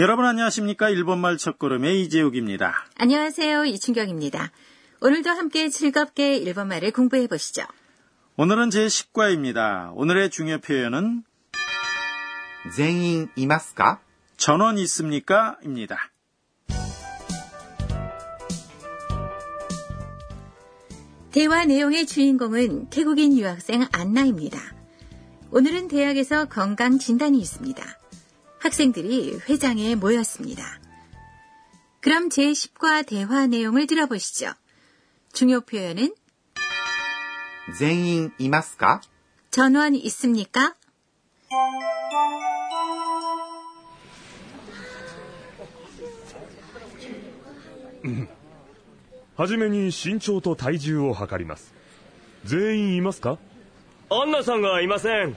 여러분 안녕하십니까? 일본말 첫걸음의 이재욱입니다. 안녕하세요. 이춘경입니다. 오늘도 함께 즐겁게 일본말을 공부해 보시죠. 오늘은 제 10과입니다. 오늘의 중요 표현은 全員いますか 전원 있습니까? 입니다. 대화 내용의 주인공은 태국인 유학생 안나입니다. 오늘은 대학에서 건강 진단이 있습니다. 학생들이 회장에 모였습니다. 그럼 제10과 대화 내용을 들어보시죠. 중요 표현은 全員いますか 전원 있습니까? はじめに身長と体重を測ります全員いますかアンナさんがいません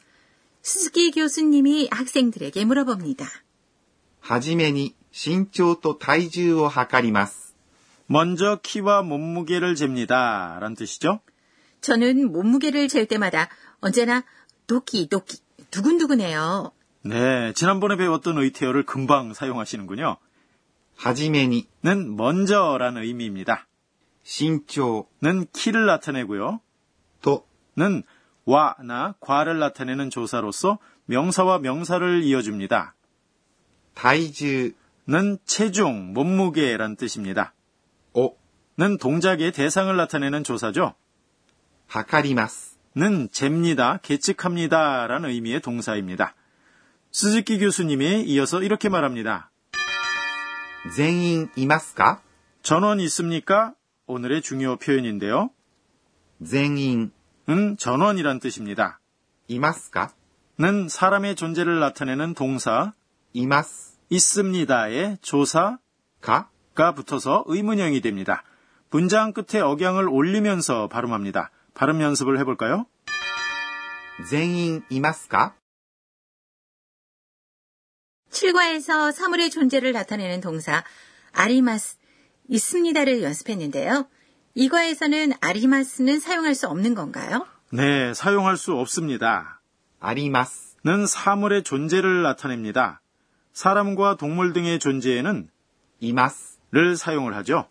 스즈키 교수님이 학생들에게 물어봅니다. 하지메니 신조도 타이즈오 하카리마스. 먼저 키와 몸무게를 잽니다. 라는 뜻이죠? 저는 몸무게를 잴 때마다 언제나 도끼 도끼 두근두근해요. 네, 지난번에 배웠던 의태어를 금방 사용하시는군요. 하지메니는 먼저라는 의미입니다. 신조는 키를 나타내고요. 도는 와나 과를 나타내는 조사로서 명사와 명사를 이어줍니다. 다이즈는 체중, 몸무게란 뜻입니다. 어? 오는 동작의 대상을 나타내는 조사죠. 하카리마스는 잽니다, 계측합니다라는 의미의 동사입니다. 스즈키 교수님이 이어서 이렇게 말합니다. 젠인 이마스까? 전원 있습니까? 오늘의 중요 표현인데요. 젠인 은 전원이란 뜻입니다. いますか 는 사람의 존재를 나타내는 동사 います 있습니다의 조사가 か 붙어서 의문형이 됩니다. 문장 끝에 억양을 올리면서 발음합니다. 발음 연습을 해볼까요? 全員いますか 7과에서 사물의 존재를 나타내는 동사 아리마스 있습니다를 연습했는데요. 이 과에서는 아리마스는 사용할 수 없는 건가요? 네, 사용할 수 없습니다. 아리마스는 사물의 존재를 나타냅니다. 사람과 동물 등의 존재에는 이마스를 사용을 하죠.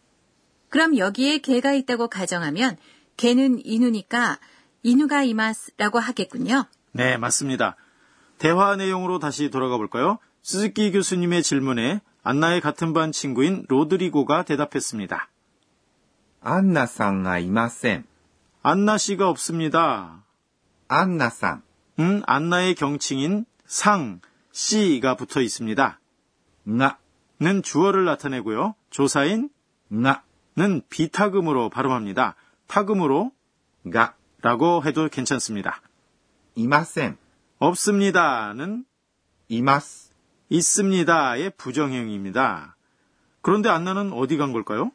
그럼 여기에 개가 있다고 가정하면 개는 인우니까 인우가 이마스라고 하겠군요. 네, 맞습니다. 대화 내용으로 다시 돌아가 볼까요? 스즈키 교수님의 질문에 안나의 같은 반 친구인 로드리고가 대답했습니다. 안나 상가 이마센. 안나 씨가 없습니다. 안나 상. 음, 안나의 경칭인 상, 씨가 붙어 있습니다. 나는 주어를 나타내고요. 조사인 나는 비타금으로 발음합니다. 타금으로 가 라고 해도 괜찮습니다. 이마센. 없습니다는 이마스. 있습니다의 부정형입니다. 그런데 안나는 어디 간 걸까요?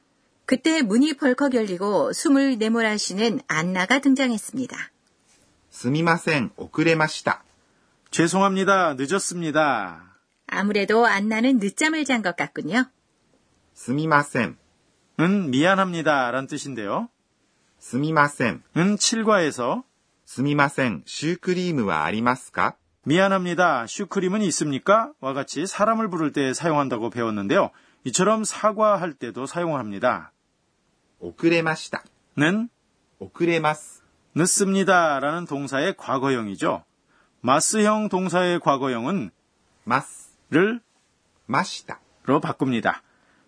그때 문이 벌컥 열리고 숨을 내몰아 쉬는 안나가 등장했습니다. 스미마센 오크레마시다. 죄송합니다. 늦었습니다. 아무래도 안나는 늦잠을 잔 것 같군요. 스미마센. 은 미안합니다. 란 뜻인데요. 스미마센. 은 칠과에서. 스미마센 슈크림은 아리마스까? 미안합니다. 슈크림은 있습니까? 와 같이 사람을 부를 때 사용한다고 배웠는데요. 이처럼 사과할 때도 사용합니다. 遅れました。 는 遅れます。 늦습니다. 라는 동사의 과거형이죠. 마스형 동사의 과거형은 ます。 를 ました。 로 바꿉니다.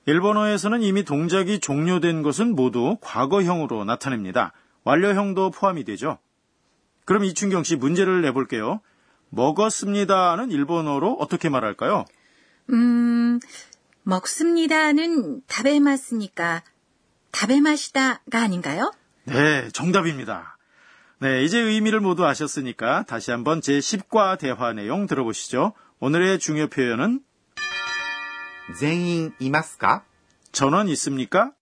일본어에서는 이미 동작이 종료된 것은 모두 과거형으로 나타냅니다. 완료형도 포함이 되죠. 그럼 이춘경 씨 문제를 내볼게요. 먹었습니다는 일본어로 어떻게 말할까요? 음, 먹습니다는 답에 맞으니까 답에 맛이다가 아닌가요? 네, 정답입니다. 네, 이제 의미를 모두 아셨으니까 다시 한번 제10과 대화 내용 들어보시죠. 오늘의 중요 표현은 全員いますか 전원 있습니까?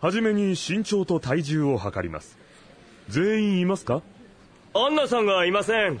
はじめに身長と体重を測ります全員いますかアンナさんがいません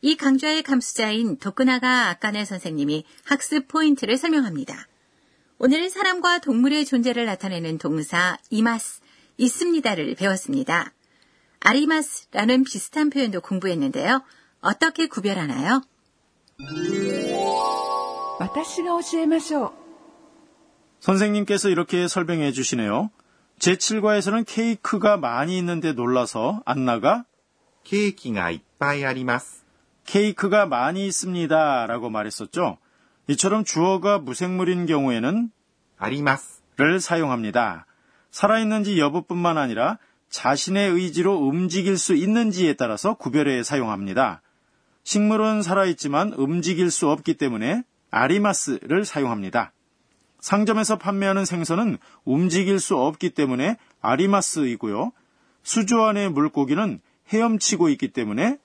이 강좌의 감수자인 도쿠나가 아까네 선생님이 학습 포인트를 설명합니다. 오늘은 사람과 동물의 존재를 나타내는 동사 이마스, 있습니다를 배웠습니다. 아리마스라는 비슷한 표현도 공부했는데요. 어떻게 구별하나요? 私が教えましょう 선생님께서 이렇게 설명해 주시네요. 제7과에서는 케이크가 많이 있는데 놀라서 안나가 ケーキがいっぱいあります。 케이크가 많이 있습니다. 라고 말했었죠. 이처럼 주어가 무생물인 경우에는 아리마스를 사용합니다. 살아있는지 여부뿐만 아니라 자신의 의지로 움직일 수 있는지에 따라서 구별해 사용합니다. 식물은 살아있지만 움직일 수 없기 때문에 아리마스를 사용합니다. 상점에서 판매하는 생선은 움직일 수 없기 때문에 아리마스이고요. 수조 안의 물고기는 헤엄치고 있기 때문에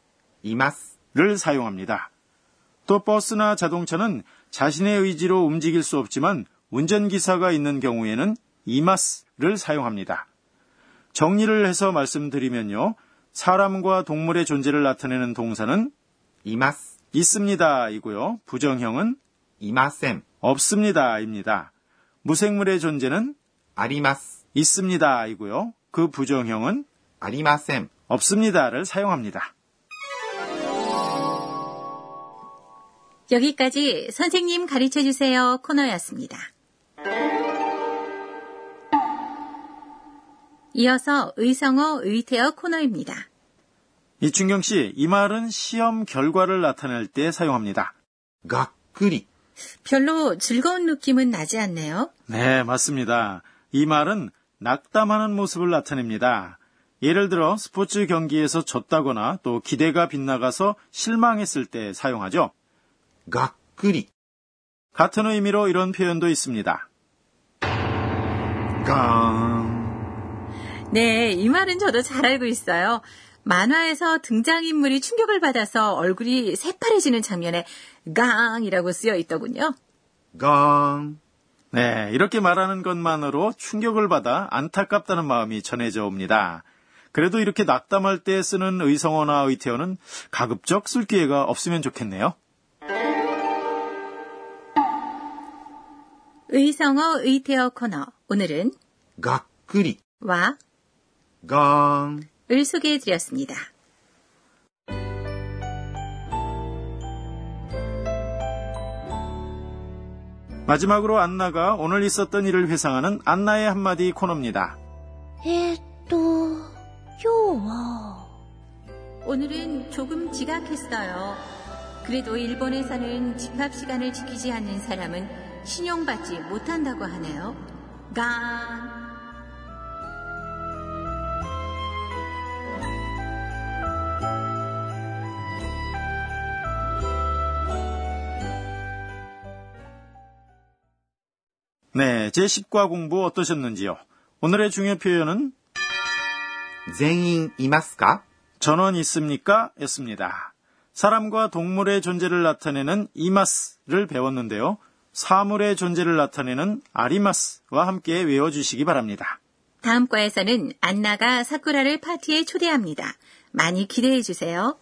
이마스 를 사용합니다. 또 버스나 자동차는 자신의 의지로 움직일 수 없지만 운전기사가 있는 경우에는 이마스를 사용합니다. 정리를 해서 말씀드리면요. 사람과 동물의 존재를 나타내는 동사는 이마스 있습니다이고요. 부정형은 이마셈 없습니다입니다. 무생물의 존재는 아리마스 있습니다이고요. 그 부정형은 아리마셈 없습니다를 사용합니다. 여기까지 선생님 가르쳐 주세요 코너였습니다. 이어서 의성어 의태어 코너입니다. 이춘경 씨, 이 말은 시험 결과를 나타낼 때 사용합니다. 가끄리. 별로 즐거운 느낌은 나지 않네요. 네, 맞습니다. 이 말은 낙담하는 모습을 나타냅니다. 예를 들어 스포츠 경기에서 졌다거나 또 기대가 빗나가서 실망했을 때 사용하죠. 가끄리. 같은 의미로 이런 표현도 있습니다. 깡. 네, 이 말은 저도 잘 알고 있어요. 만화에서 등장인물이 충격을 받아서 얼굴이 새파래지는 장면에 깡이라고 쓰여 있더군요. 깡. 네, 이렇게 말하는 것만으로 충격을 받아 안타깝다는 마음이 전해져 옵니다. 그래도 이렇게 낙담할 때 쓰는 의성어나 의태어는 가급적 쓸 기회가 없으면 좋겠네요. 의성어 의태어 코너. 오늘은 がっくり。 와, ガーン。 을 소개해 드렸습니다. 마지막으로 안나가 오늘 있었던 일을 회상하는 안나의 한마디 코너입니다. えーっと、今日は、 오늘은 조금 지각했어요. 그래도 일본에서는 집합 시간을 지키지 않는 사람은 신용받지 못한다고 하네요. 강. 네, 제10과 공부 어떠셨는지요? 오늘의 중요 표현은 全員いますか 전원 있습니까? 였습니다. 사람과 동물의 존재를 나타내는 이마스를 배웠는데요. 사물의 존재를 나타내는 아리마스와 함께 외워주시기 바랍니다. 다음 과에서는 안나가 사쿠라를 파티에 초대합니다. 많이 기대해 주세요.